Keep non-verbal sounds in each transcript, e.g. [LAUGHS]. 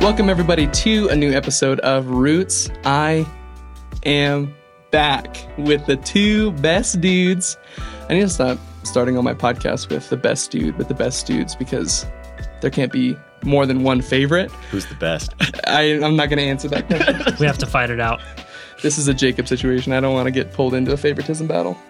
Welcome, everybody, to a new episode of Roots. I am back with the two best dudes. I need to stop starting on my podcast with the best dude with the best dudes because there can't be more than one favorite. Who's the best? [LAUGHS] I, I'm not going to answer that question. [LAUGHS] We have to fight it out. this is a Jacob situation. I don't want to get pulled into a favoritism battle. [LAUGHS]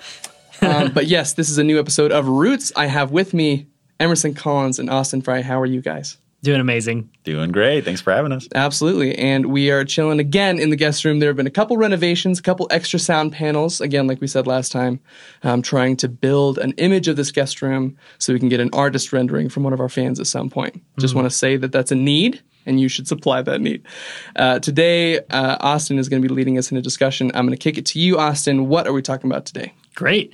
Um, but yes, this is a new episode of Roots. I have with me Emerson Collins and Austin Fry. How are you guys? Doing amazing. Doing great. Thanks for having us. Absolutely. And we are chilling again in the guest room. There have been a couple renovations, a couple extra sound panels. Again, like we said last time, um, trying to build an image of this guest room so we can get an artist rendering from one of our fans at some point. Just want to say that that's a need. And you should supply that need. Uh, today, uh, Austin is going to be leading us in a discussion. I'm going to kick it to you, Austin. What are we talking about today? Great.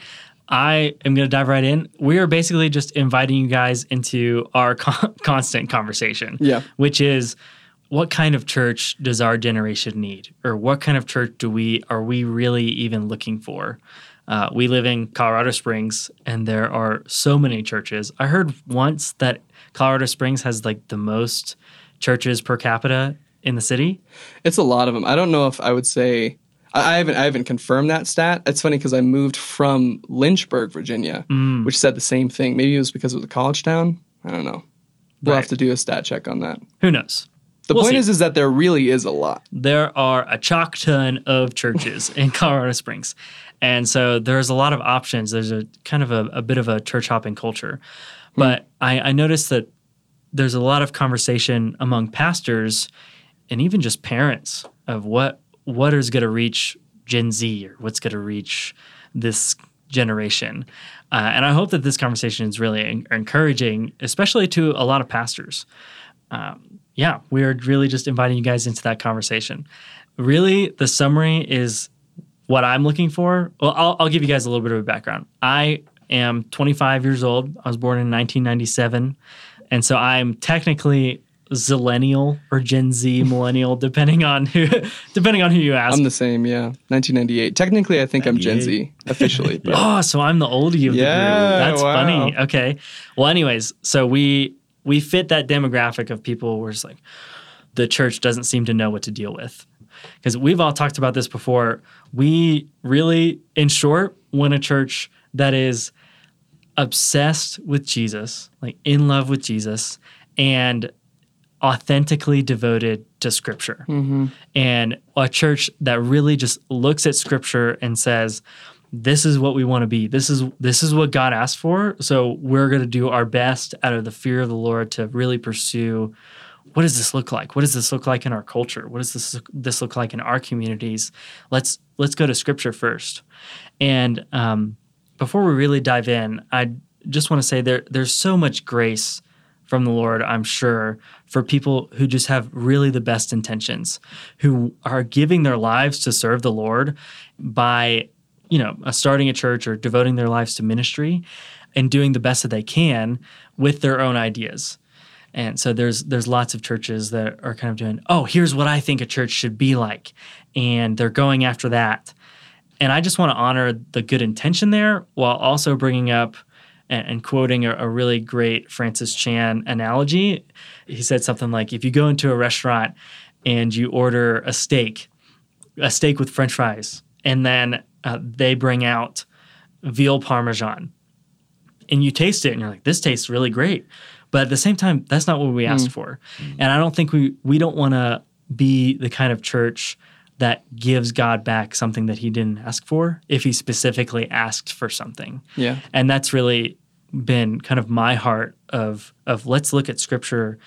I am going to dive right in. We are basically just inviting you guys into our [LAUGHS] con- constant conversation. Yeah. Which is what kind of church does our generation need? Or what kind of church do we are we really even looking for? Uh, we live in Colorado Springs and there are so many churches. I heard once that Colorado Springs has like the most churches per capita in the city. It's a lot of them. I don't know if I would say I I haven't I haven't confirmed that stat. It's funny because I moved from Lynchburg, Virginia, mm. which said the same thing. Maybe it was because it was a college town. I don't know. We'll have to do a stat check on that. Who knows? The We'll point see. is, is that there really is a lot. there are a chalk ton of churches [LAUGHS] in Colorado Springs. And so there's a lot of options. There's a kind of a, a bit of a church hopping culture. Hmm. But I, I noticed that there's a lot of conversation among pastors and even just parents of what what is going to reach Gen Z or what's going to reach this generation. Uh, and I hope that this conversation is really en- encouraging, especially to a lot of pastors yeah, we are really just inviting you guys into that conversation. Really, the summary is what I'm looking for. Well, I'll, I'll give you guys a little bit of a background. I am 25 years old. I was born in 1997. And so I'm technically zillennial or Gen Z millennial, depending on who [LAUGHS] depending on who you ask. I'm the same, yeah. 1998. Technically, I think I'm Gen Z officially. [LAUGHS] but- Oh, so I'm the oldie of the Yeah, group. That's wow. funny. Okay. Well, anyways, so we we fit that demographic of people where it's like the church doesn't seem to know what to deal with. Because we've all talked about this before. We really, in short, want a church that is obsessed with Jesus, like in love with Jesus, and authentically devoted to scripture. And a church that really just looks at scripture and says this is what we want to be. This is this is what god asked for. So we're going to do our best out of the fear of the lord to really pursue what does this look like? What does this look like in our culture? What does this this look like in our communities? Let's let's go to scripture first. And um, before we really dive in i just want to say there there's so much grace from the Lord, I'm sure, for people who just have really the best intentions, who are giving their lives to serve the Lord by, you know, uh, starting a church or devoting their lives to ministry and doing the best that they can with their own ideas. And so there's there's lots of churches that are kind of doing, oh, here's what I think a church should be like, and they're going after that. And I just want to honor the good intention there while also bringing up and, and quoting a, a really great Francis Chan analogy. He said something like, if you go into a restaurant and you order a steak, a steak with french fries, and then uh, they bring out veal parmesan, and you taste it and you're like, this tastes really great. But at the same time, that's not what we asked for. And I don't think we, we don't want to be the kind of church that gives God back something that he didn't ask for if he specifically asked for something. Yeah. And that's really been kind of my heart of of let's look at scripture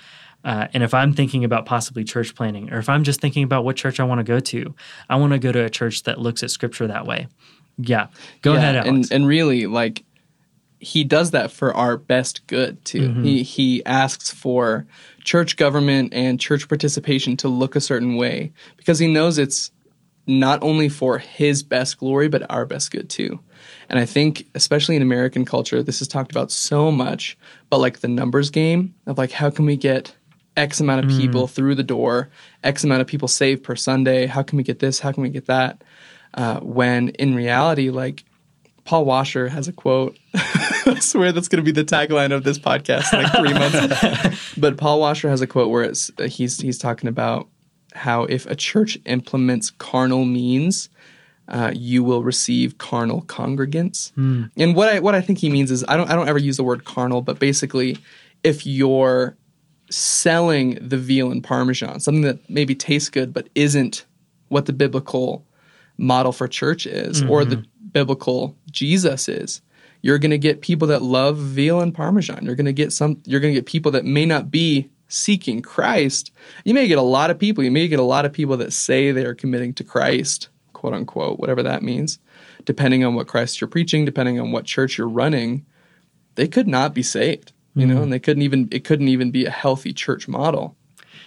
uh, and if I'm thinking about possibly church planning, or if I'm just thinking about what church I want to go to, I want to go to a church that looks at scripture that way. Yeah, go Yeah, ahead, Alex. And and really, like, he does that for our best good too. Mm-hmm. He he asks for church government and church participation to look a certain way because he knows it's not only for his best glory but our best good too. And I think especially in American culture this is talked about so much, but like the numbers game of like how can we get X amount of people through the door, X amount of people saved per Sunday, how can we get this, how can we get that? Uh, when in reality like Paul Washer has a quote [LAUGHS] I swear that's going to be the tagline of this podcast in like three months. [LAUGHS] but Paul Washer has a quote where it's uh, he's he's talking about how if a church implements carnal means, uh, you will receive carnal congregants. And what I what I think he means is I don't I don't ever use the word carnal, but basically, if you're selling the veal and parmesan, something that maybe tastes good but isn't what the biblical model for church is or the biblical Jesus is. You're going to get people that love veal and parmesan. You're going to get some you're going to get people that may not be seeking Christ. You may get a lot of people, you may get a lot of people that say they are committing to Christ, quote unquote, whatever that means, depending on what Christ you're preaching, depending on what church you're running, they could not be saved, you know, mm-hmm. and they couldn't even it couldn't even be a healthy church model.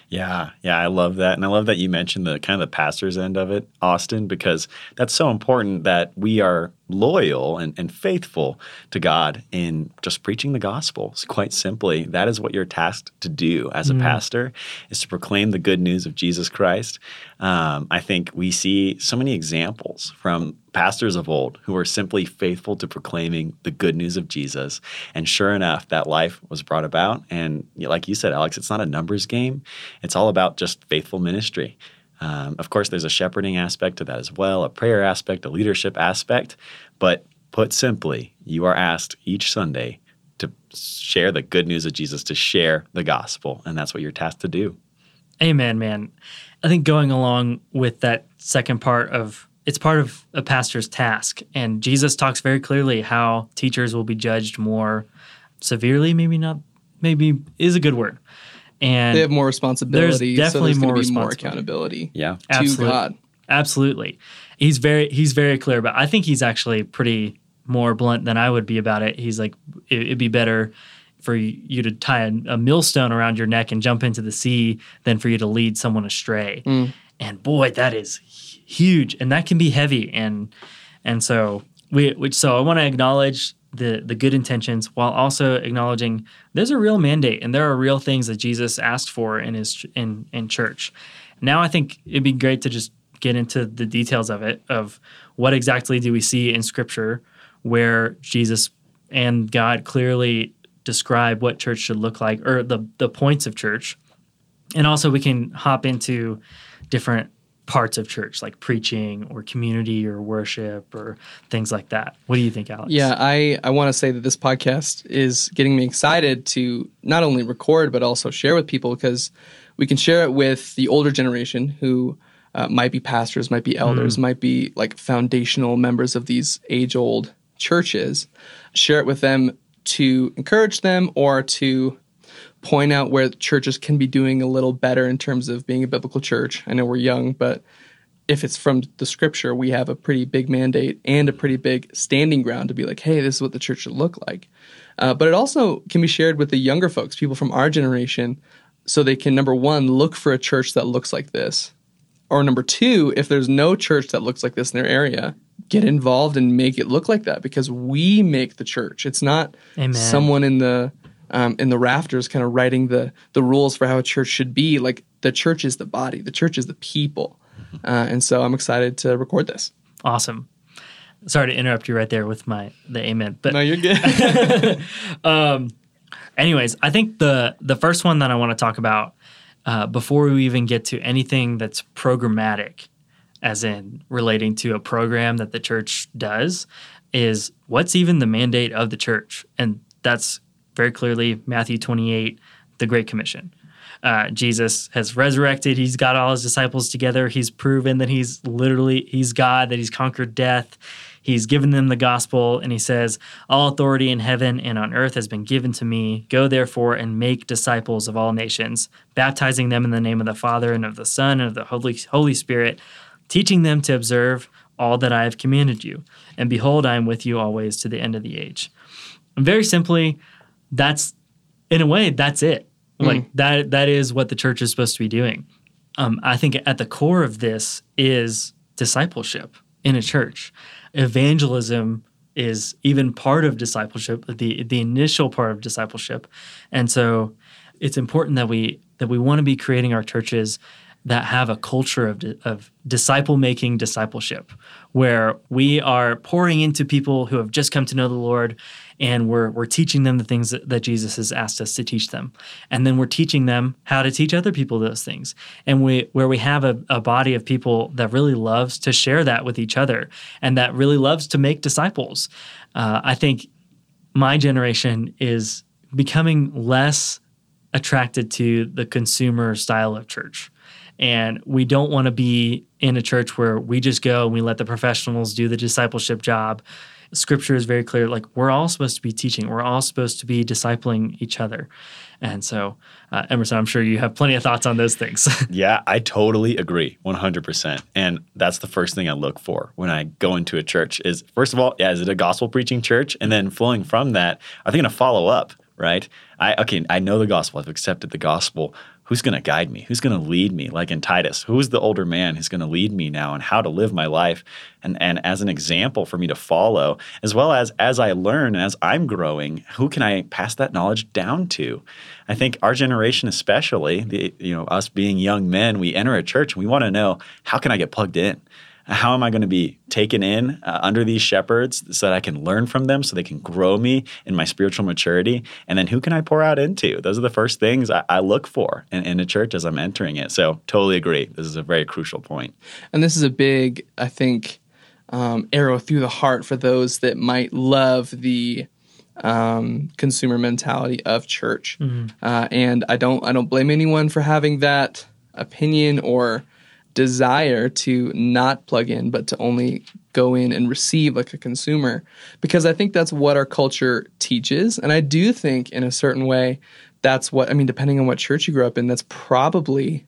Yeah, yeah, I love that. And I love that you mentioned the kind of the pastor's end of it, Austin, because that's so important that we are loyal and, and faithful to God in just preaching the gospel. So quite simply, that is what you're tasked to do as a pastor, is to proclaim the good news of Jesus Christ. Um, I think we see so many examples from pastors of old who were simply faithful to proclaiming the good news of Jesus. And sure enough, that life was brought about. And like you said, Alex, it's not a numbers game, it's all about just faithful ministry. Um, of course, there's a shepherding aspect to that as well, a prayer aspect, a leadership aspect. But put simply, you are asked each Sunday to share the good news of Jesus, to share the gospel. And that's what you're tasked to do. Amen, man. I think going along with that second part of it's part of a pastor's task. And Jesus talks very clearly how teachers will be judged more severely, maybe not, maybe is a good word. And They have more responsibility, There's so definitely there's more be more accountability Yeah. to Absolutely. God. Absolutely. He's very he's very clear about I think he's actually pretty more blunt than I would be about it. He's like it, it'd be better for you to tie a, a millstone around your neck and jump into the sea than for you to lead someone astray. Mm. And boy, that is huge and that can be heavy and and so we which so I want to acknowledge the the good intentions while also acknowledging there's a real mandate and there are real things that Jesus asked for in his in in church. Now I think it'd be great to just get into the details of it of what exactly do we see in scripture where Jesus and God clearly describe what church should look like or the the points of church. And also we can hop into different parts of church like preaching or community or worship or things like that. What do you think, Alex? Yeah, I, I want to say that this podcast is getting me excited to not only record, but also share with people because we can share it with the older generation who uh, might be pastors, might be elders, might be like foundational members of these age old churches. Share it with them to encourage them or to point out where churches can be doing a little better in terms of being a biblical church. I know we're young, but if it's from the scripture, we have a pretty big mandate and a pretty big standing ground to be like, hey, this is what the church should look like. Uh, but it also can be shared with the younger folks, people from our generation, so they can, number one, look for a church that looks like this. Or number two, if there's no church that looks like this in their area, get involved and make it look like that because we make the church. It's not Amen. someone in the um, in the rafters kind of writing the the rules for how a church should be. Like the church is the body, the church is the people, uh, and so I'm excited to record this. Awesome. Sorry to interrupt you right there with my the amen. But No, you're good. [LAUGHS] [LAUGHS] anyways, I think the the first one that I want to talk about uh, before we even get to anything that's programmatic, as in relating to a program that the church does, is what's even the mandate of the church, and that's very clearly Matthew 28, the Great Commission. Uh, Jesus has resurrected. He's got all his disciples together. He's proven that he's literally he's God. That he's conquered death. He's given them the gospel, and he says, All authority in heaven and on earth has been given to me. Go therefore and make disciples of all nations, baptizing them in the name of the Father and of the Son and of the Holy, Holy Spirit, teaching them to observe all that I have commanded you. And behold, I am with you always to the end of the age. And very simply, that's in a way, that's it. Like that that is what the church is supposed to be doing. Um, I think at the core of this is discipleship in a church. Evangelism is even part of discipleship, the the initial part of discipleship, and so it's important that we that we want to be creating our churches that have a culture of, of disciple making discipleship where we are pouring into people who have just come to know the Lord and we're we're teaching them the things that, that Jesus has asked us to teach them, and then we're teaching them how to teach other people those things. And we where we have a, a body of people that really loves to share that with each other, and that really loves to make disciples. Uh, I think my generation is becoming less attracted to the consumer style of church. And we don't want to be in a church where we just go and we let the professionals do the discipleship job. Scripture is very clear like, we're all supposed to be teaching, we're all supposed to be discipling each other. And so, uh, Emerson, I'm sure you have plenty of thoughts on those things. [LAUGHS] yeah, I totally agree 100%. And that's the first thing I look for when I go into a church is first of all, yeah, is it a gospel preaching church? And then flowing from that, are they going to follow up? right? I okay, I know the gospel. I've accepted the gospel. Who's going to guide me? Who's going to lead me? Like in Titus, who's the older man who's going to lead me now and how to live my life and and as an example for me to follow, as well as as I learn and as I'm growing, who can I pass that knowledge down to? I think our generation especially, the you know, us being young men, we enter a church and we want to know how can I get plugged in? How am I going to be taken in uh, under these shepherds so that I can learn from them so they can grow me in my spiritual maturity? And then who can I pour out into? Those are the first things I, I look for in, in, a church as I'm entering it. So, totally agree. This is a very crucial point. And this is a big, I think, um, arrow through the heart for those that might love the um, consumer mentality of church. Mm-hmm. Uh, and I don't, I don't blame anyone for having that opinion or desire to not plug in, but to only go in and receive like a consumer. Because I think that's what our culture teaches. And I do think, in a certain way, that's what, I mean, depending on what church you grew up in, that's probably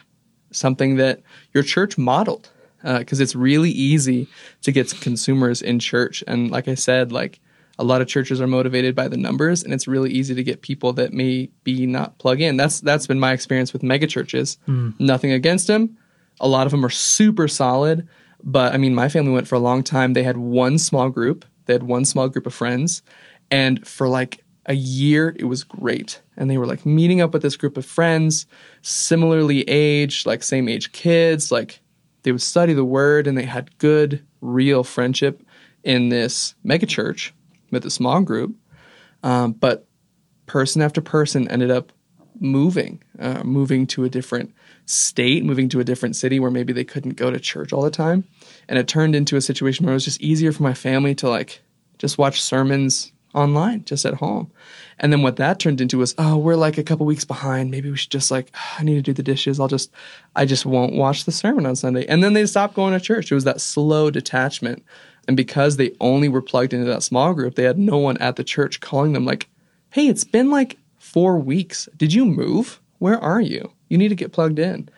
something that your church modeled. Because uh, it's really easy to get consumers in church. And like I said, like, a lot of churches are motivated by the numbers and it's really easy to get people that may be not plug in that's that's been my experience with mega churches mm. nothing against them a lot of them are super solid. But I mean, my family went for a long time. They had one small group, they had one small group of friends. And for like a year, it was great. And they were like meeting up with this group of friends, similarly aged, like same age kids. Like they would study the word and they had good, real friendship in this megachurch with a small group. Um, but person after person ended up moving, uh, moving to a different state, moving to a different city where maybe they couldn't go to church all the time. And it turned into a situation where it was just easier for my family to like just watch sermons online, just at home. And then what that turned into was, oh, we're like a couple weeks behind. Maybe we should just like, ah, I need to do the dishes. I'll just, I just won't watch the sermon on Sunday. And then they stopped going to church. It was that slow detachment. And because they only were plugged into that small group, they had no one at the church calling them like, hey, it's been like four weeks. Did you move? Where are you? You need to get plugged in.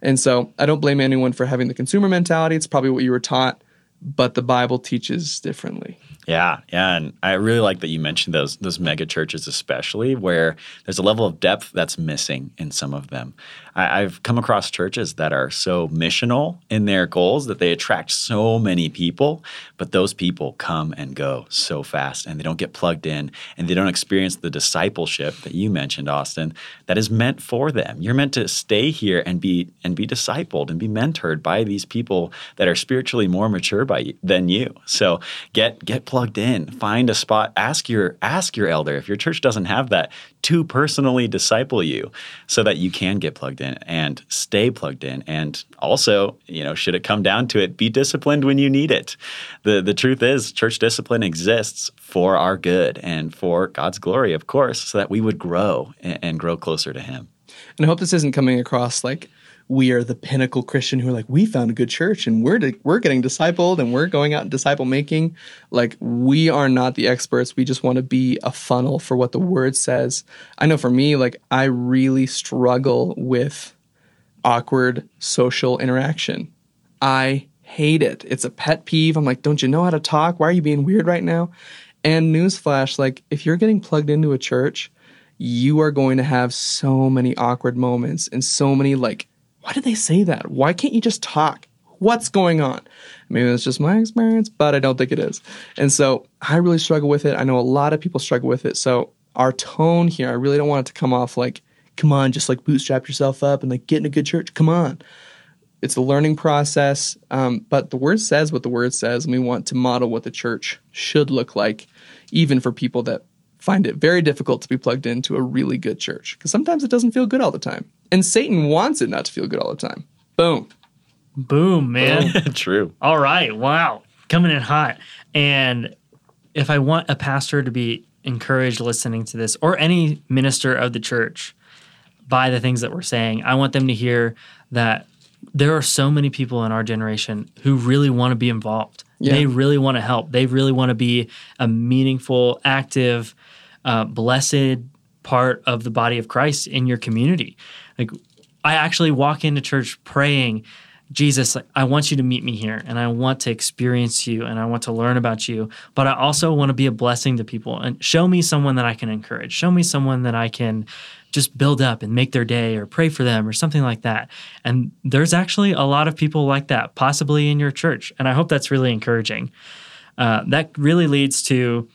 And so I don't blame anyone for having the consumer mentality. It's probably what you were taught, but the Bible teaches differently. Yeah, yeah, and I really like that you mentioned those those mega churches, especially where there's a level of depth that's missing in some of them. I, have come across churches that are so missional in their goals that they attract so many people, but those people come and go so fast, and they don't get plugged in, and they don't experience the discipleship that you mentioned, Austin, that is meant for them. You're meant to stay here and be and be discipled and be mentored by these people that are spiritually more mature by than you. So get get plugged in, find a spot, ask your ask your elder. If your church doesn't have that to personally disciple you so that you can get plugged in and stay plugged in. And also you know should it come down to it be disciplined when you need it. The the truth is church discipline exists for our good and for God's glory of course so that we would grow and, and grow closer to him. And I hope this isn't coming across like we are the pinnacle Christian who are like, we found a good church and we're di- we're getting discipled and we're going out and disciple making. Like we are not the experts. We just want to be a funnel for what the word says. I know for me, like I really struggle with awkward social interaction. I hate it. It's a pet peeve. I'm like, don't you know how to talk? Why are you being weird right now? And newsflash, like if you're getting plugged into a church, you are going to have so many awkward moments and so many like why did they say that? Why can't you just talk? What's going on? Maybe it's just my experience, but I don't think it is. And so I really struggle with it. I know a lot of people struggle with it. So our tone here, I really don't want it to come off like, come on, just like bootstrap yourself up and like get in a good church. Come on. It's a learning process, um, but the word says what the word says, and we want to model what the church should look like, even for people that find it very difficult to be plugged into a really good church because sometimes it doesn't feel good all the time. And Satan wants it not to feel good all the time. Boom. Boom, man. [LAUGHS] True. All right. Wow. Coming in hot. And if I want a pastor to be encouraged listening to this or any minister of the church by the things that we're saying, I want them to hear that there are so many people in our generation who really want to be involved. Yeah. They really want to help. They really want to be a meaningful, active, uh, blessed part of the body of Christ in your community. Like, I actually walk into church praying, Jesus, I want you to meet me here and I want to experience you and I want to learn about you, but I also want to be a blessing to people and show me someone that I can encourage. Show me someone that I can just build up and make their day or pray for them or something like that. And there's actually a lot of people like that, possibly in your church. And I hope that's really encouraging. Uh, that really leads to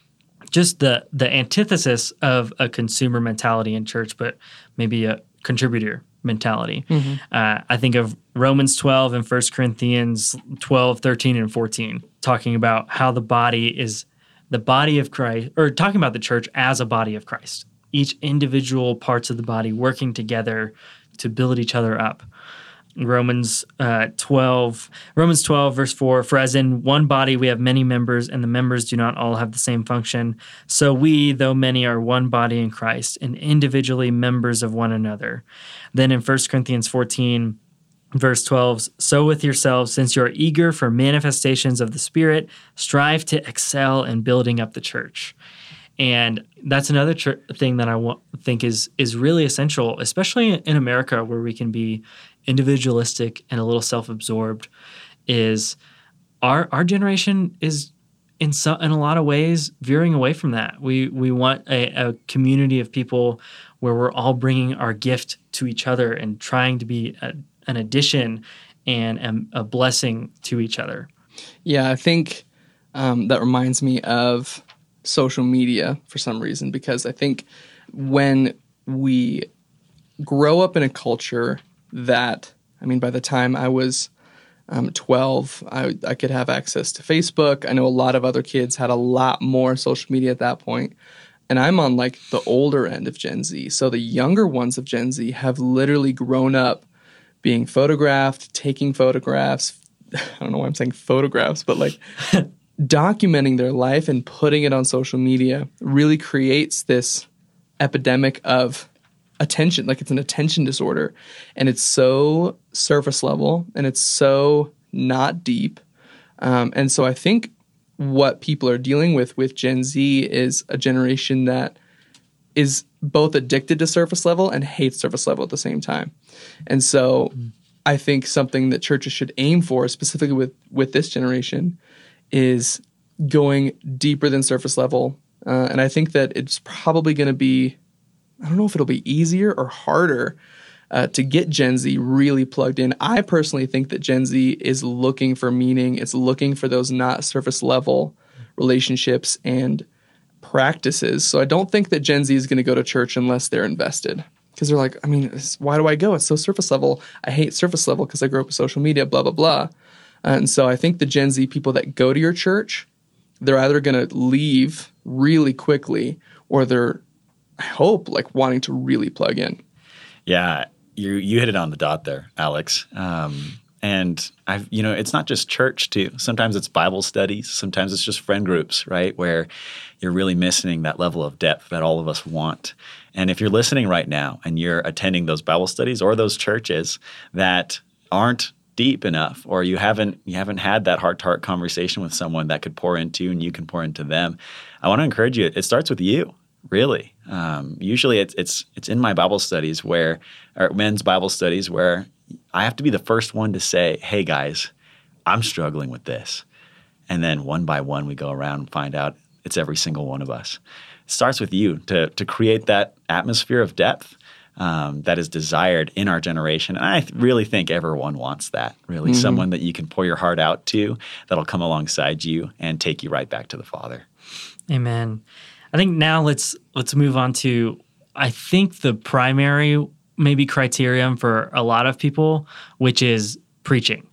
just the the antithesis of a consumer mentality in church, but maybe a contributor mentality. Uh, I think of Romans 12 and 1 Corinthians 12, 13, and 14, talking about how the body is the body of Christ, or talking about the church as a body of Christ. Each individual parts of the body working together to build each other up. Romans uh, 12, Romans 12, verse 4 For as in one body we have many members, and the members do not all have the same function, so we, though many, are one body in Christ, and individually members of one another. Then in 1 Corinthians 14, verse 12 So with yourselves, since you are eager for manifestations of the Spirit, strive to excel in building up the church. And that's another tr- thing that I think is is really essential, especially in America, where we can be individualistic and a little self-absorbed. Is our our generation is in so, in a lot of ways veering away from that. We we want a, a community of people where we're all bringing our gift to each other and trying to be a, an addition and a, a blessing to each other. Yeah, I think um, that reminds me of social media for some reason because I think when we grow up in a culture that, I mean, by the time I was um, 12, I, I could have access to Facebook. I know a lot of other kids had a lot more social media at that point. And I'm on like the older end of Gen Z. So the younger ones of Gen Z have literally grown up being photographed, taking photographs. [LAUGHS] I don't know why I'm saying photographs, but like [LAUGHS] documenting their life and putting it on social media really creates this epidemic of attention like it's an attention disorder and it's so surface level and it's so not deep um, and so i think what people are dealing with with gen z is a generation that is both addicted to surface level and hates surface level at the same time and so i think something that churches should aim for specifically with with this generation is going deeper than surface level. Uh, and I think that it's probably going to be, I don't know if it'll be easier or harder uh, to get Gen Z really plugged in. I personally think that Gen Z is looking for meaning, it's looking for those not surface level relationships and practices. So I don't think that Gen Z is going to go to church unless they're invested. Because they're like, I mean, why do I go? It's so surface level. I hate surface level because I grew up with social media, blah, blah, blah. And so I think the Gen Z people that go to your church, they're either going to leave really quickly or they're, I hope, like wanting to really plug in. Yeah, you you hit it on the dot there, Alex. Um, and I've you know it's not just church too. Sometimes it's Bible studies. Sometimes it's just friend groups, right? Where you're really missing that level of depth that all of us want. And if you're listening right now and you're attending those Bible studies or those churches that aren't deep enough or you haven't you haven't had that heart to heart conversation with someone that could pour into and you can pour into them i want to encourage you it starts with you really um, usually it's it's it's in my bible studies where or men's bible studies where i have to be the first one to say hey guys i'm struggling with this and then one by one we go around and find out it's every single one of us it starts with you to to create that atmosphere of depth um, that is desired in our generation. And I th- really think everyone wants that, really. Someone that you can pour your heart out to, that'll come alongside you and take you right back to the Father. Amen. I think now let's let's move on to I think the primary maybe criterion for a lot of people, which is preaching.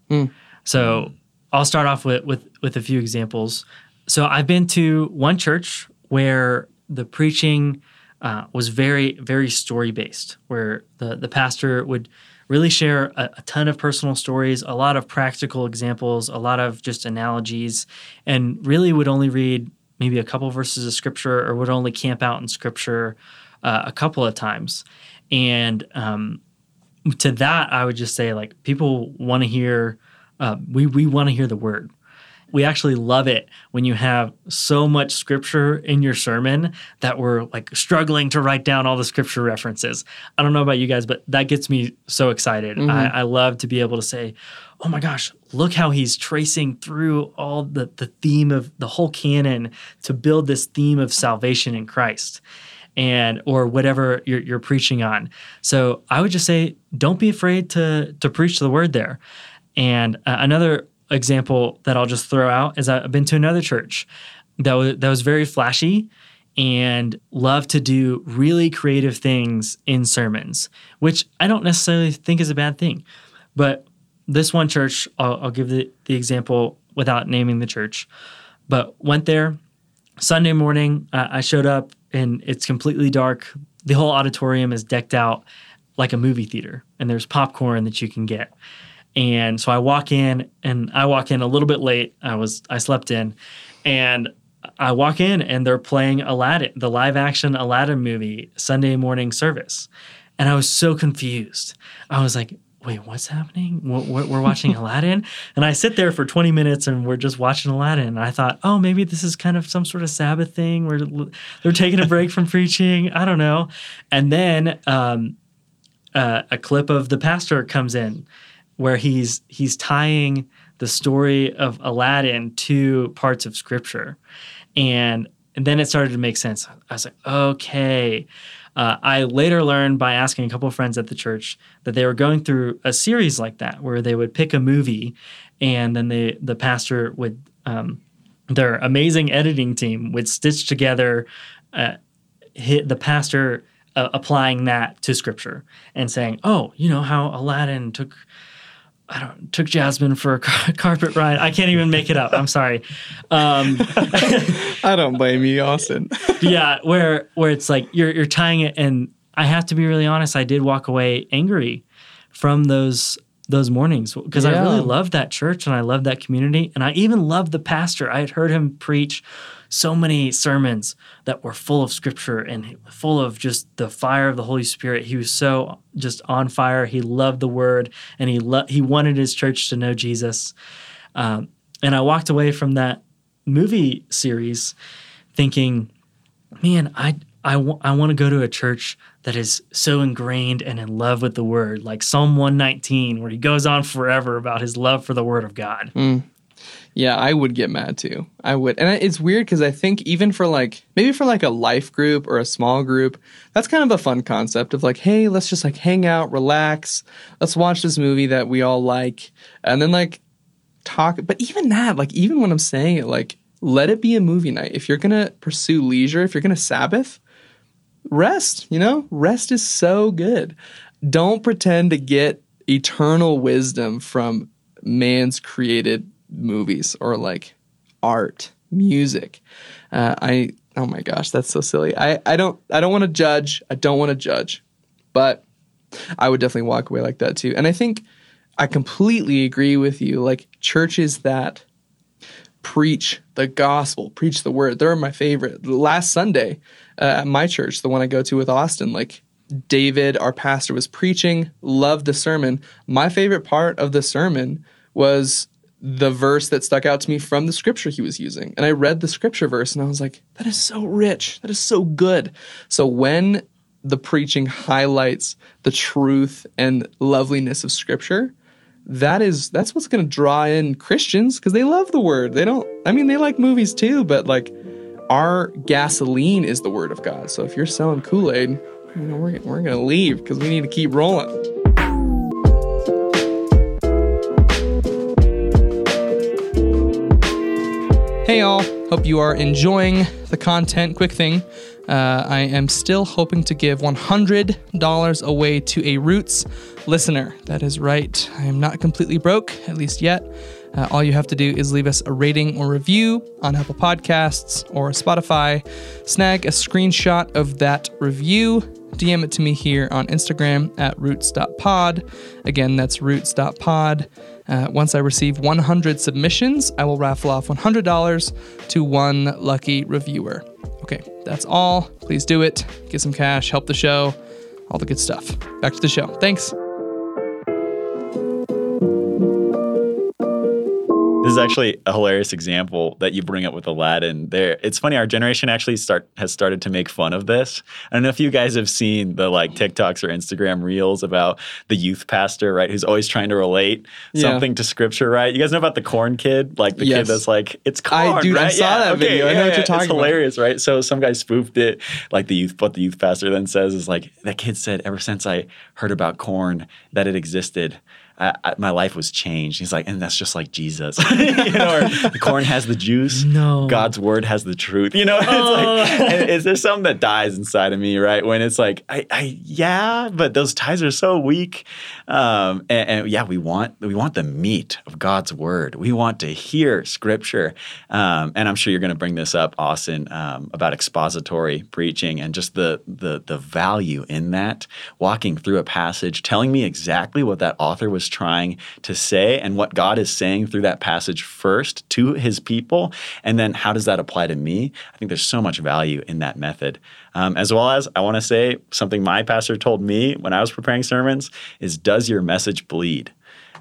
So I'll start off with, with with a few examples. So I've been to one church where the preaching uh, was very very story based, where the the pastor would really share a, a, ton of personal stories, a lot of practical examples, a lot of just analogies, and really would only read maybe a couple verses of scripture or would only camp out in scripture uh, a couple of times. And um, to that, I would just say like people want to hear, uh, we we want to hear the word we actually love it when you have so much scripture in your sermon that we're like struggling to write down all the scripture references. I don't know about you guys, but that gets me so excited. Mm-hmm. I, I, love to be able to say, oh my gosh, look how he's tracing through all the, the theme of the whole canon to build this theme of salvation in Christ and or whatever you're, you're preaching on. So I would just say, don't be afraid to to preach the word there. And uh, another example that I'll just throw out is I've been to another church that was, that was very flashy and loved to do really creative things in sermons, which I don't necessarily think is a bad thing. But this one church, I'll, I'll give the, the example without naming the church, but went there Sunday morning. Uh, I showed up and it's completely dark. The whole auditorium is decked out like a movie theater, and there's popcorn that you can get. And so I walk in and I walk in a little bit late. I was I slept in and I walk in and they're playing Aladdin, the live action Aladdin movie Sunday morning service. And I was so confused. I was like, wait, what's happening? We're, we're watching [LAUGHS] Aladdin? And I sit there for 20 minutes and we're just watching Aladdin. And I thought, oh, maybe this is kind of some sort of Sabbath thing where they're taking a break from [LAUGHS] preaching. I don't know. And then um, uh, a clip of the pastor comes in where he's he's tying the story of Aladdin to parts of scripture. And, and then it started to make sense. I was like, okay. Uh, I later learned by asking a couple of friends at the church that they were going through a series like that where they would pick a movie and then they, the pastor would, um, their amazing editing team would stitch together uh, hit the pastor uh, applying that to scripture and saying, oh, you know how Aladdin took I don't took Jasmine for a [LAUGHS] car- carpet ride. I can't even make it up. I'm sorry. Um, [LAUGHS] I don't blame you, Austin. [LAUGHS] yeah, where where it's like you're you're tying it, and I have to be really honest. I did walk away angry from those those mornings because yeah. I really loved that church and I loved that community, and I even loved the pastor. I had heard him preach so many sermons that were full of scripture and full of just the fire of the Holy Spirit. He was so just on fire. He loved the word and he lo- he wanted his church to know Jesus. Um, and I walked away from that movie series thinking, man, I I, w- I want to go to a church that is so ingrained and in love with the word, like Psalm 119, where he goes on forever about his love for the word of God. Mm. Yeah, I would get mad too. I would. And it's weird because I think even for like, maybe for like a life group or a small group, that's kind of a fun concept of like, hey, let's just like hang out, relax. Let's watch this movie that we all like. And then like talk. But even that, like, even when I'm saying it, like, let it be a movie night. If you're going to pursue leisure, if you're going to Sabbath, rest, you know? Rest is so good. Don't pretend to get eternal wisdom from man's created movies or like art, music. Uh, I oh my gosh, that's so silly. I I don't I don't want to judge. I don't want to judge, but I would definitely walk away like that too. And I think I completely agree with you. Like churches that preach the gospel, preach the word. They're my favorite. Last Sunday uh, at my church, the one I go to with Austin, like David, our pastor, was preaching, loved the sermon. My favorite part of the sermon was the verse that stuck out to me from the scripture he was using. And I read the scripture verse and I was like, that is so rich. That is so good. So when the preaching highlights the truth and loveliness of scripture, that is that's what's going to draw in Christians because they love the word. They don't I mean they like movies too, but like our gasoline is the word of God. So if you're selling Kool-Aid, you know, we're, we're going to leave because we need to keep rolling. Hey, all. Hope you are enjoying the content. Quick thing uh, I am still hoping to give $100 away to a Roots listener. That is right. I am not completely broke, at least yet. Uh, all you have to do is leave us a rating or review on Apple Podcasts or Spotify. Snag a screenshot of that review, DM it to me here on Instagram at roots.pod. Again, that's roots.pod. Uh, once I receive 100 submissions, I will raffle off $100 to one lucky reviewer. Okay, that's all. Please do it. Get some cash, help the show, all the good stuff. Back to the show. Thanks. This is actually a hilarious example that you bring up with Aladdin. There, it's funny. Our generation actually start has started to make fun of this. I don't know if you guys have seen the like mm. TikToks or Instagram reels about the youth pastor, right? Who's always trying to relate Yeah. something to scripture, right? You guys know about the corn kid, like the Yes. kid that's like, "It's I- corn." dude, I right? saw that video. I know what you're talking It's about. hilarious, right? So some guy spoofed it, like the youth. What the youth pastor then says is like, "That kid said ever since I heard about corn that it existed." I, I, my life was changed. He's like, and that's just like Jesus. [LAUGHS] you know, or the corn has the juice. [LAUGHS] No. God's word has the truth. You know, [LAUGHS] it's like, is there something that dies inside of me, right? When it's like, I, I yeah, but those ties are so weak. Um, and, and yeah, we want we want the meat of God's word. We want to hear Scripture. Um, and I'm sure you're going to bring this up, Austin, um, about expository preaching and just the the the value in that. Walking through a passage, telling me exactly what that author was trying to say and what God is saying through that passage first to His people, and then how does that apply to me? I think there's so much value in that method. Um, as well as I want to say something my pastor told me when I was preparing sermons is, "Does your message bleed?"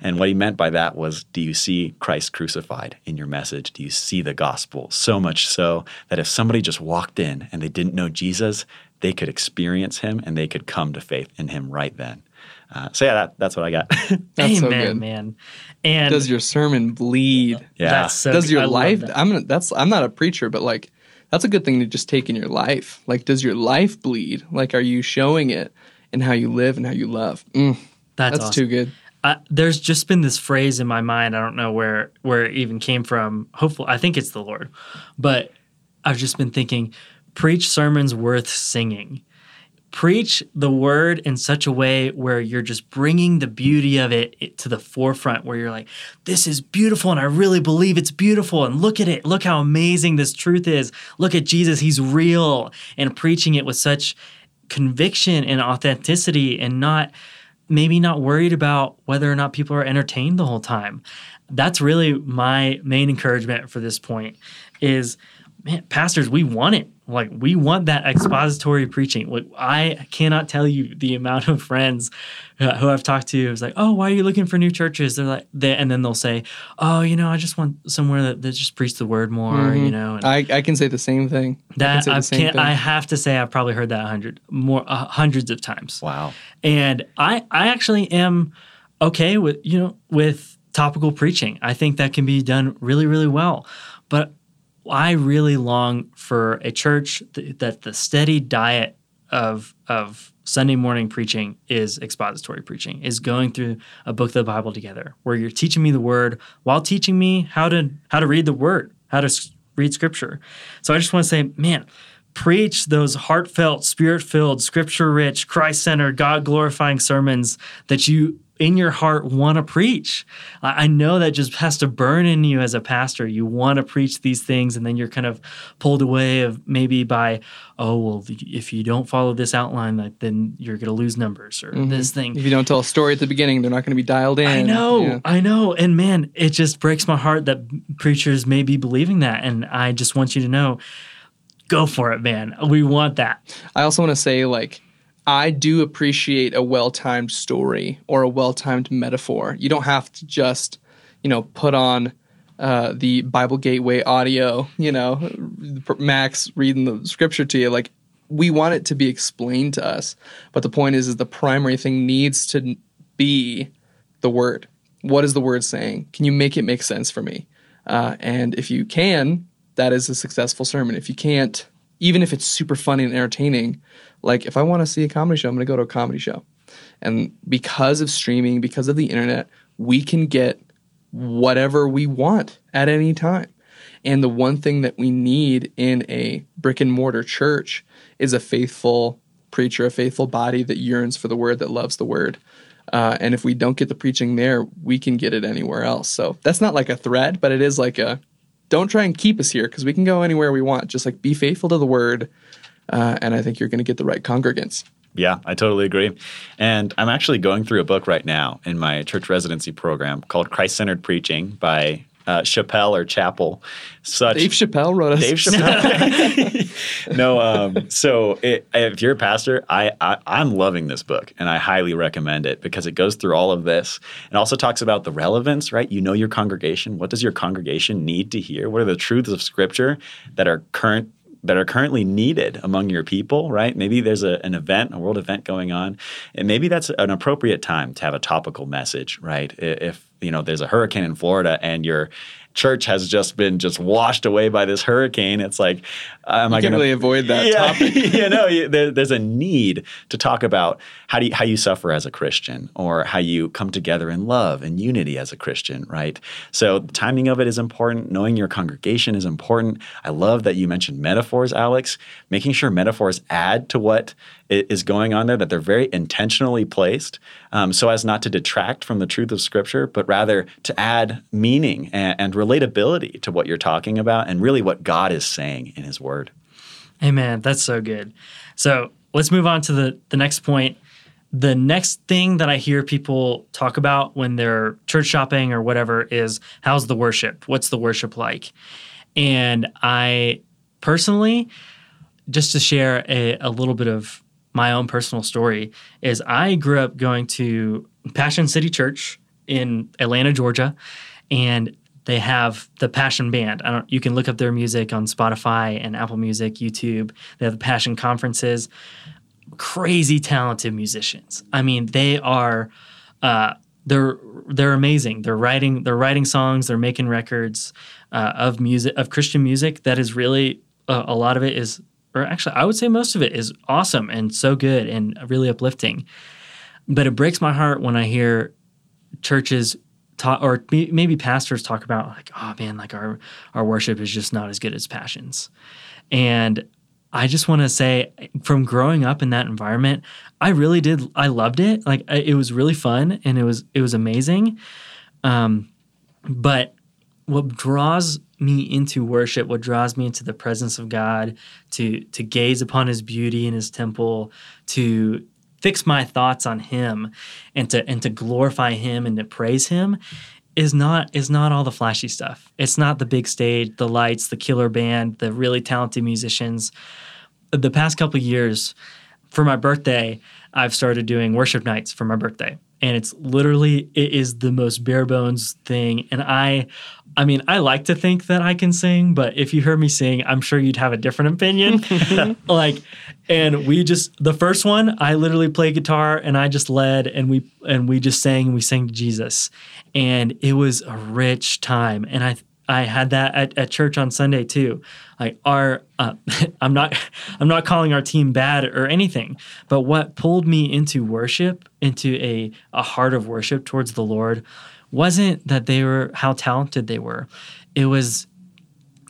And what he meant by that was, do you see Christ crucified in your message? Do you see the gospel? So much so that if somebody just walked in and they didn't know Jesus, they could experience him and they could come to faith in him right then. Uh, so yeah, that, that's what I got. [LAUGHS] That's so Amen, good. man. And Does your sermon bleed? yeah. that's so does your I life that. i'm gonna that's i'm not a preacher but like that's a good thing to just take in your life like does your life bleed like are you showing it in how you live and how you love Mm, That's, that's awesome. too good I, there's just been this phrase in my mind. I don't know where where it even came from. Hopefully, I think it's the Lord, but I've just been thinking, preach sermons worth singing. Preach the word in such a way where you're just bringing the beauty of it to the forefront, where you're like, this is beautiful, and I really believe it's beautiful. And look at it. Look how amazing this truth is. Look at Jesus. He's real. And preaching it with such conviction and authenticity and not maybe not worried about whether or not people are entertained the whole time. That's really my main encouragement for this point is man, pastors, we want it. Like we want that expository preaching. Like I cannot tell you the amount of friends uh, who I've talked to. It's like, oh, why are you looking for new churches? They're like, they, and then they'll say, oh, you know, I just want somewhere that, that just preach the word more. You know, and I, I can say the same thing I can that the I. I have to say, I've probably heard that a hundred more, uh, hundreds of times. wow. And I, I actually am okay with, you know, with topical preaching. I think that can be done really, really well. But I really long for a church th- that the steady diet of of Sunday morning preaching is expository preaching, is going through a book of the Bible together, where you're teaching me the word while teaching me how to how to read the word, how to s- read scripture. So I just want to say, man, preach those heartfelt, spirit filled, scripture rich, Christ centered, God glorifying sermons that you in your heart want to preach. I know that just has to burn in you as a pastor. You want to preach these things, and then you're kind of pulled away of maybe by, oh well, if you don't follow this outline, like, then you're going to lose numbers or mm-hmm. this thing. if you don't tell a story at the beginning they're not going to be dialed in I know, Yeah. I know. And man, it just breaks my heart that preachers may be believing that. And I just want you to know go for it, man. We want that. I also want to say, like, I do appreciate a well timed story or a well timed metaphor. You don't have to just, you know, put on uh, the Bible Gateway audio, you know, Max reading the scripture to you. Like, we want it to be explained to us. But the point is, is the primary thing needs to be the word. What is the word saying? Can you make it make sense for me? Uh, and if you can, that is a successful sermon. If you can't, even if it's super funny and entertaining, like if I want to see a comedy show, I'm going to go to a comedy show. And because of streaming, because of the internet, we can get whatever we want at any time. And the one thing that we need in a brick and mortar church is a faithful preacher, a faithful body that yearns for the word, that loves the word. Uh, and if we don't get the preaching there, we can get it anywhere else. So that's not like a threat, but it is like a don't try and keep us here because we can go anywhere we want. Just like be faithful to the word, uh, and I think you're going to get the right congregants. Yeah, I totally agree. And I'm actually going through a book right now in my church residency program called Christ Centered Preaching by uh, Chappelle or Chapel. Such Dave Chappelle wrote us. Dave Chappelle. [LAUGHS] no, um, so it, if you're a pastor, I, I I'm loving this book and I highly recommend it because it goes through all of this and also talks about the relevance. Right, you know your congregation. What does your congregation need to hear? What are the truths of Scripture that are current that are currently needed among your people, right? Maybe there's a, an event, a world event going on, and maybe that's an appropriate time to have a topical message, right? If you know there's a hurricane in Florida and your church has just been just washed away by this hurricane, it's like, am you I going to really avoid that yeah, topic? [LAUGHS] you know, you, there, there's a [LAUGHS] need to talk about how do you, how you suffer as a Christian, or how you come together in love and unity as a Christian, right? So the timing of it is important. Knowing your congregation is important. I love that you mentioned metaphors, Alex. Making sure metaphors add to what is going on there, that they're very intentionally placed, um, so as not to detract from the truth of Scripture, but rather to add meaning and, and relatability to what you're talking about, and really what God is saying in His Word. Amen. That's so good. So let's move on to the, the next point. The next thing that I hear people talk about when they're church shopping or whatever is how's the worship? What's the worship like? And I personally, just to share a, a little bit of my own personal story, is I grew up going to Passion City Church in Atlanta, Georgia, and they have the Passion Band. I don't. You can look up their music on Spotify and Apple Music, YouTube. They have the Passion conferences. Crazy talented musicians. I mean, they are. Uh, they're they're amazing. They're writing they're writing songs. They're making records uh, of music of Christian music that is really uh, a lot of it is, or actually, I would say most of it is awesome and so good and really uplifting. But it breaks my heart when I hear churches talk or maybe pastors talk about like oh man like our our worship is just not as good as passions. And i just want to say from growing up in that environment i really did i loved it. Like it was really fun and it was it was amazing. Um but what draws me into worship what draws me into the presence of god to to gaze upon his beauty in his temple to fix my thoughts on him and to and to glorify him and to praise him is not is not all the flashy stuff. It's not the big stage, the lights, the killer band, the really talented musicians. The past couple years for my birthday, I've started doing worship nights for my birthday. And it's literally it is the most bare bones thing and I I mean, I like to think that I can sing, but if you heard me sing, I'm sure you'd have a different opinion. [LAUGHS] [LAUGHS] like, and we just the first one, I literally played guitar and I just led, and we and we just sang and we sang to Jesus, and it was a rich time. And I I had that at, at church on Sunday too. Like our, uh, [LAUGHS] I'm not [LAUGHS] I'm not calling our team bad or anything, but what pulled me into worship, into a a heart of worship towards the Lord wasn't that they were how talented they were. It was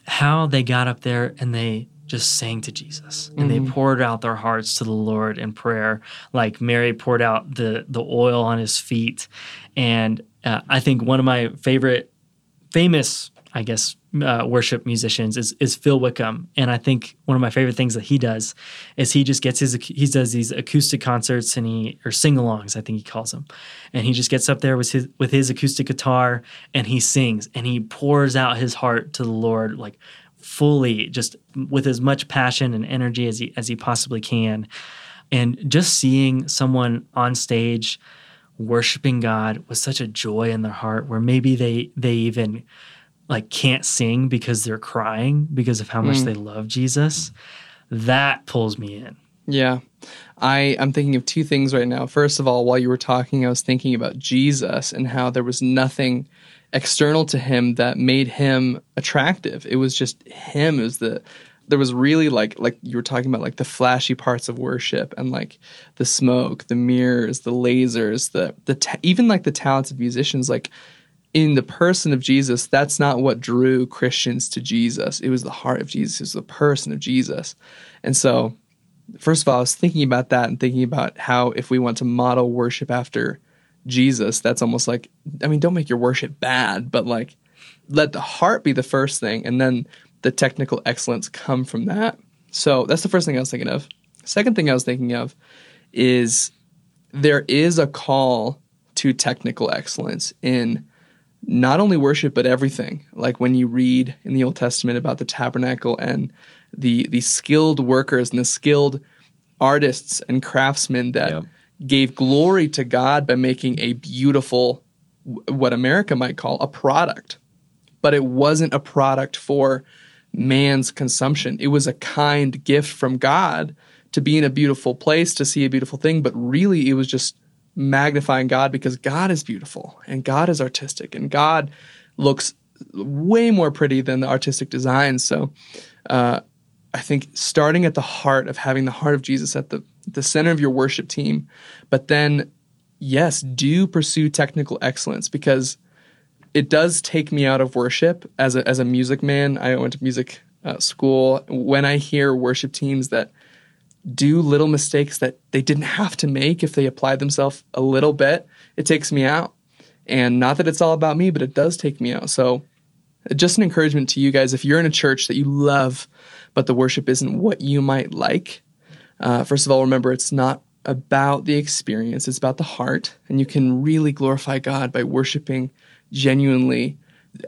how they got up there and they just sang to Jesus and they poured out their hearts to the Lord in prayer, like Mary poured out the the oil on his feet. And uh, I think one of my favorite, famous, I guess, uh, worship musicians is is Phil Wickham, and I think one of my favorite things that he does is he just gets his he does these acoustic concerts and he or sing-alongs I think he calls them, and he just gets up there with his with his acoustic guitar and he sings and he pours out his heart to the Lord like fully, just with as much passion and energy as he as he possibly can, and just seeing someone on stage worshiping God with such a joy in their heart, where maybe they they even like can't sing because they're crying because of how much mm. they love Jesus, that pulls me in. Yeah. I, I'm thinking of two things right now. First of all, while you were talking, I was thinking about Jesus and how there was nothing external to him that made him attractive. It was just him. It was the there was really like like you were talking about like the flashy parts of worship and like the smoke, the mirrors, the lasers, the the ta- even like the talented musicians like in the person of Jesus, that's not what drew Christians to Jesus. It was the heart of Jesus, it was the person of Jesus. And so first of all, I was thinking about that and thinking about how if we want to model worship after Jesus, that's almost like, I mean, don't make your worship bad, but like let the heart be the first thing and then the technical excellence come from that. So that's the first thing I was thinking of. Second thing I was thinking of is there is a call to technical excellence in not only worship but everything. Like when you read in the Old Testament about the tabernacle and the the skilled workers and the skilled artists and craftsmen that gave glory to God by making a beautiful what America might call a product. But it wasn't a product for man's consumption. It was a kind gift from God to be in a beautiful place, to see a beautiful thing, but really it was just magnifying God because God is beautiful and God is artistic and God looks way more pretty than the artistic designs. So uh, I think starting at the heart of having the heart of Jesus at the the center of your worship team, but then yes, do pursue technical excellence because it does take me out of worship as a as a music man. I went to music uh, school. When I hear worship teams that do little mistakes that they didn't have to make if they applied themselves a little bit, it takes me out. And not that it's all about me, but it does take me out. So just an encouragement to you guys if you're in a church that you love, but the worship isn't what you might like, uh, first of all, remember it's not about the experience, it's about the heart. And you can really glorify God by worshiping genuinely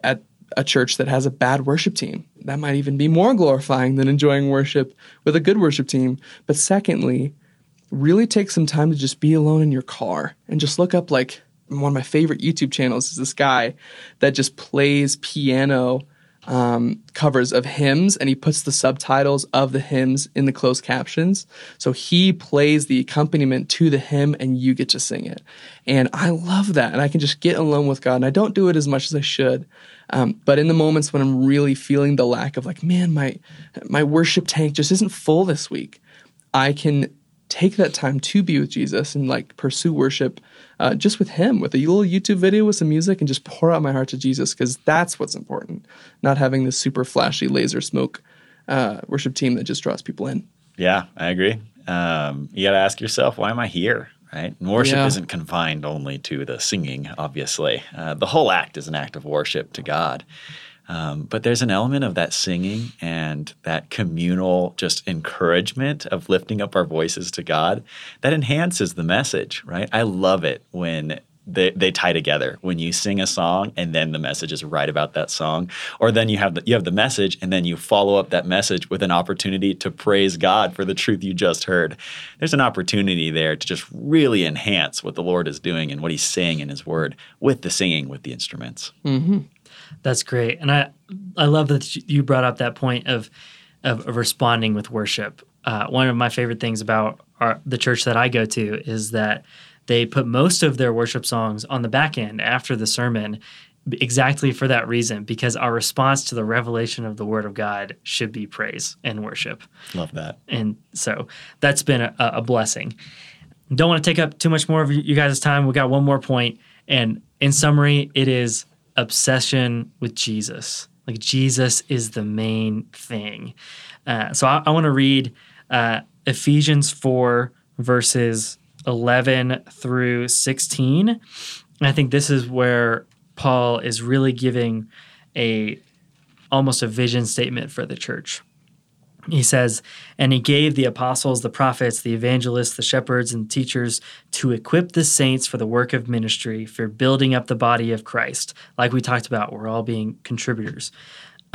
at a church that has a bad worship team. That might even be more glorifying than enjoying worship with a good worship team. But secondly, really take some time to just be alone in your car and just look up like one of my favorite YouTube channels is this guy that just plays piano um, covers of hymns and he puts the subtitles of the hymns in the closed captions. So he plays the accompaniment to the hymn and you get to sing it. And I love that. And I can just get alone with God. And I don't do it as much as I should. Um, but in the moments when I'm really feeling the lack of like, man, my my worship tank just isn't full this week, I can take that time to be with Jesus and like pursue worship uh, just with Him, with a little YouTube video with some music, and just pour out my heart to Jesus because that's what's important. Not having this super flashy laser smoke uh, worship team that just draws people in. Yeah, I agree. Um, you got to ask yourself, why am I here? Right? And worship Yeah. isn't confined only to the singing, obviously. Uh, the whole act is an act of worship to God. Um, but there's an element of that singing and that communal just encouragement of lifting up our voices to God that enhances the message, right? I love it when they, they tie together. When you sing a song and then the message is right about that song or then you have the, you have the message and then you follow up that message with an opportunity to praise God for the truth you just heard. There's an opportunity there to just really enhance what the Lord is doing and what he's saying in his word with the singing with the instruments. That's great, and I I love that you brought up that point of of, of responding with worship. Uh, one of my favorite things about our, the church that I go to is that they put most of their worship songs on the back end after the sermon, exactly for that reason, because our response to the revelation of the Word of God should be praise and worship. love that And so that's been a, a blessing. Don't want to take up too much more of you guys' time. We got one more point, and in summary, it is obsession with Jesus. Like Jesus is the main thing. Uh, so I, I want to read uh, Ephesians four verses eleven through sixteen. And I think this is where Paul is really giving a almost a vision statement for the church he says, and he gave the apostles, the prophets, the evangelists, the shepherds, and teachers to equip the saints for the work of ministry, for building up the body of Christ. Like we talked about, we're all being contributors.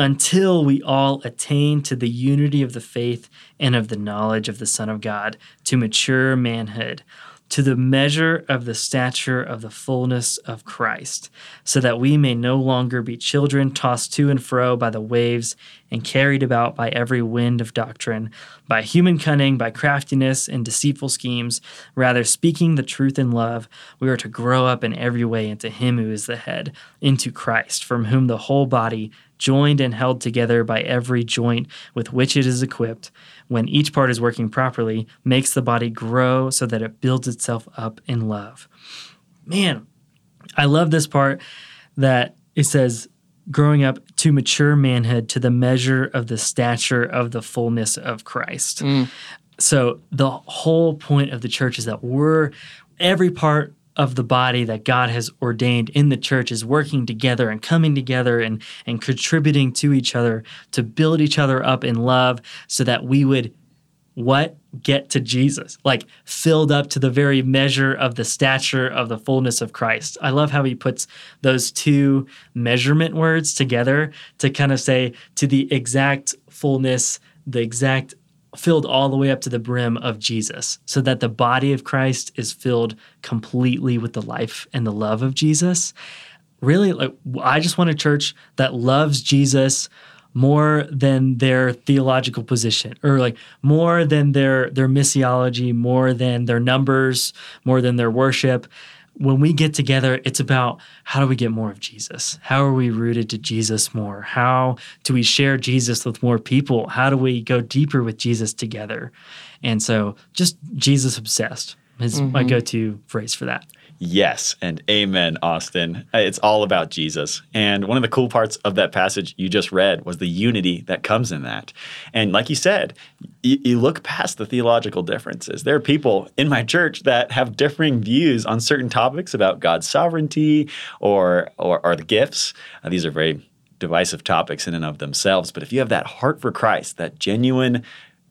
Until we all attain to the unity of the faith and of the knowledge of the Son of God, to mature manhood, to the measure of the stature of the fullness of Christ, so that we may no longer be children tossed to and fro by the waves and carried about by every wind of doctrine, by human cunning, by craftiness and deceitful schemes. Rather, speaking the truth in love, we are to grow up in every way into Him who is the head, into Christ, from whom the whole body, joined and held together by every joint with which it is equipped, when each part is working properly, makes the body grow so that it builds itself up in love. Man, I love this part that it says, growing up to mature manhood to the measure of the stature of the fullness of Christ. Mm. so the whole point of the church is that we're every part of the body that God has ordained in the church is working together and coming together and, and contributing to each other to build each other up in love so that we would what get to Jesus like filled up to the very measure of the stature of the fullness of Christ. I love how he puts those two measurement words together to kind of say to the exact fullness, the exact filled all the way up to the brim of Jesus, so that the body of Christ is filled completely with the life and the love of Jesus. Really, like I just want a church that loves Jesus more than their theological position or like more than their their missiology more than their numbers more than their worship when we get together, it's about how do we get more of Jesus? How are we rooted to Jesus more? How do we share Jesus with more people? How do we go deeper with Jesus together? And so, just Jesus obsessed is mm-hmm. my go to phrase for that. Yes, and amen, Austin. It's all about Jesus. And one of the cool parts of that passage you just read was the unity that comes in that. And like you said, you, you, look past the theological differences. There are people in my church that have differing views on certain topics about God's sovereignty or, or, or the gifts. Uh, these are very divisive topics in and of themselves. But if you have that heart for Christ, that genuine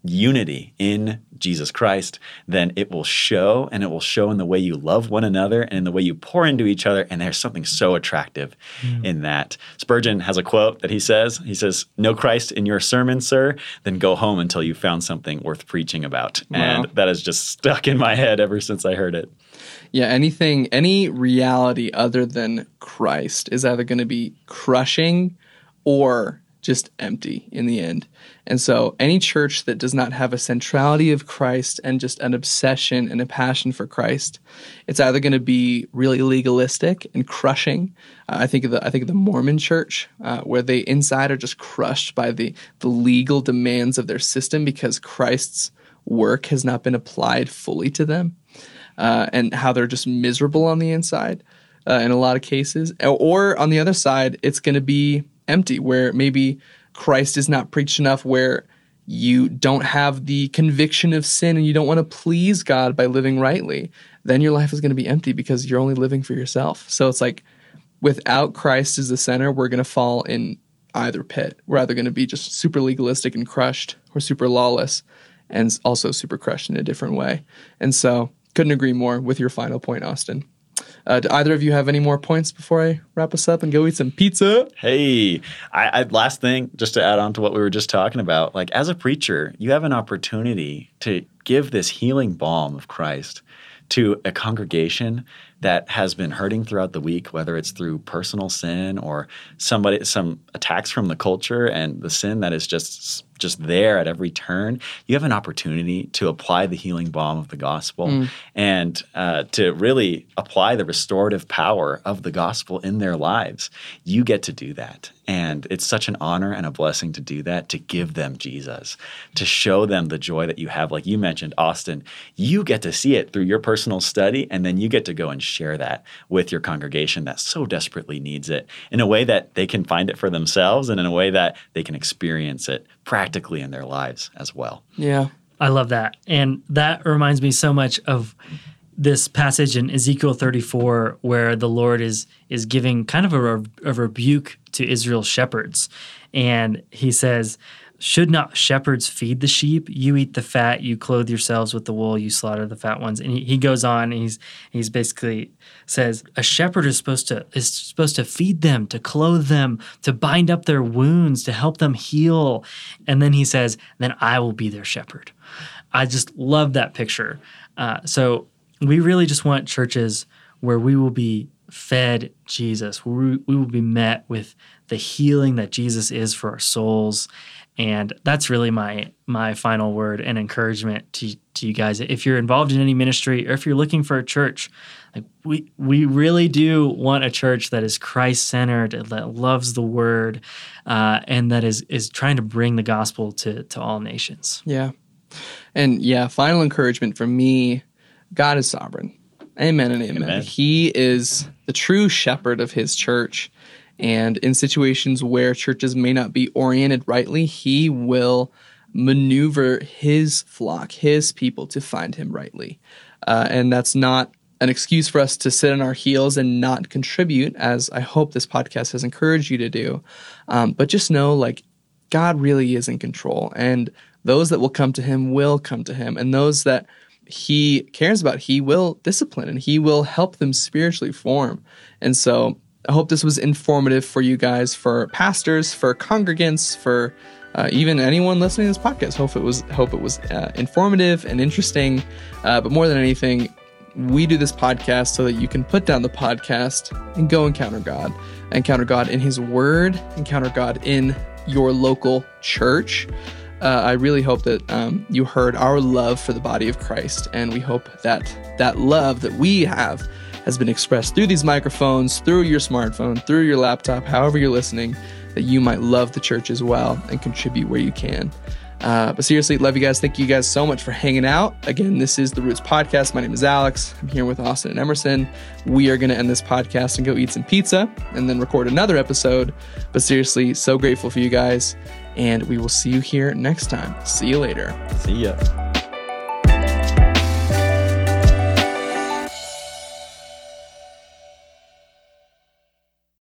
unity in Jesus Christ, then it will show and it will show in the way you love one another and in the way you pour into each other. And there's something so attractive mm. in that. Spurgeon has a quote that he says, he says, No Christ in your sermon, sir, then go home until you found something worth preaching about. Wow. And that has just stuck in my head ever since I heard it. Yeah, anything, any reality other than Christ is either going to be crushing or just empty in the end. And so, any church that does not have a centrality of Christ and just an obsession and a passion for Christ, it's either going to be really legalistic and crushing. Uh, I think of the I think of the Mormon Church, uh, where they inside are just crushed by the the legal demands of their system because Christ's work has not been applied fully to them, uh, and how they're just miserable on the inside. Uh, in a lot of cases, or on the other side, it's going to be empty, where maybe Christ is not preached enough, where you don't have the conviction of sin and you don't want to please God by living rightly, then your life is going to be empty because you're only living for yourself. So it's like without Christ as the center, we're going to fall in either pit. We're either going to be just super legalistic and crushed or super lawless and also super crushed in a different way. And so couldn't agree more with your final point, Austin. Uh, do either of you have any more points before I wrap us up and go eat some pizza? Hey, I, I, last thing, just to add on to what we were just talking about, like as a preacher, you have an opportunity to give this healing balm of Christ to a congregation that has been hurting throughout the week, whether it's through personal sin or somebody some attacks from the culture and the sin that is just just there at every turn, you have an opportunity to apply the healing balm of the gospel mm. and uh, to really apply the restorative power of the gospel in their lives. You get to do that. And it's such an honor and a blessing to do that, to give them Jesus, to show them the joy that you have. Like you mentioned, Austin, you get to see it through your personal study, and then you get to go and share that with your congregation that so desperately needs it in a way that they can find it for themselves and in a way that they can experience it practically in their lives as well. Yeah. I love that. And that reminds me so much of this passage in Ezekiel 34 where the Lord is is giving kind of a, a rebuke to Israel's shepherds. And he says, should not shepherds feed the sheep? You eat the fat, you clothe yourselves with the wool, you slaughter the fat ones. And he, he goes on and he's he's basically says a shepherd is supposed to is supposed to feed them, to clothe them, to bind up their wounds, to help them heal. And then he says, then I will be their shepherd. I just love that picture. Uh, so we really just want churches where we will be fed Jesus, where we, we will be met with the healing that Jesus is for our souls. And that's really my my final word and encouragement to, to you guys. If you're involved in any ministry or if you're looking for a church, like we we really do want a church that is Christ centered, that loves the Word, uh, and that is is trying to bring the gospel to to all nations. Yeah, and yeah. Final encouragement from me God is sovereign. Amen and amen. amen. He is the true shepherd of his church. And in situations where churches may not be oriented rightly, he will maneuver his flock, his people to find him rightly. Uh, and that's not an excuse for us to sit on our heels and not contribute, as I hope this podcast has encouraged you to do. Um, but just know, like, God really is in control, and those that will come to Him will come to Him, and those that He cares about, He will discipline and He will help them spiritually form. And so, I hope this was informative for you guys, for pastors, for congregants, for uh, even anyone listening to this podcast. Hope it was hope it was uh, informative and interesting. Uh, but more than anything, we do this podcast so that you can put down the podcast and go encounter God, encounter God in His Word, encounter God in your local church. Uh, I really hope that um, you heard our love for the body of Christ, and we hope that that love that we have has been expressed through these microphones, through your smartphone, through your laptop, however you're listening, that you might love the church as well and contribute where you can. Uh, but seriously, love you guys. Thank you guys so much for hanging out. Again, this is the Roots Podcast. My name is Alex. I'm here with Austin and Emerson. We are going to end this podcast and go eat some pizza and then record another episode. But seriously, so grateful for you guys. And we will see you here next time. See you later. See ya.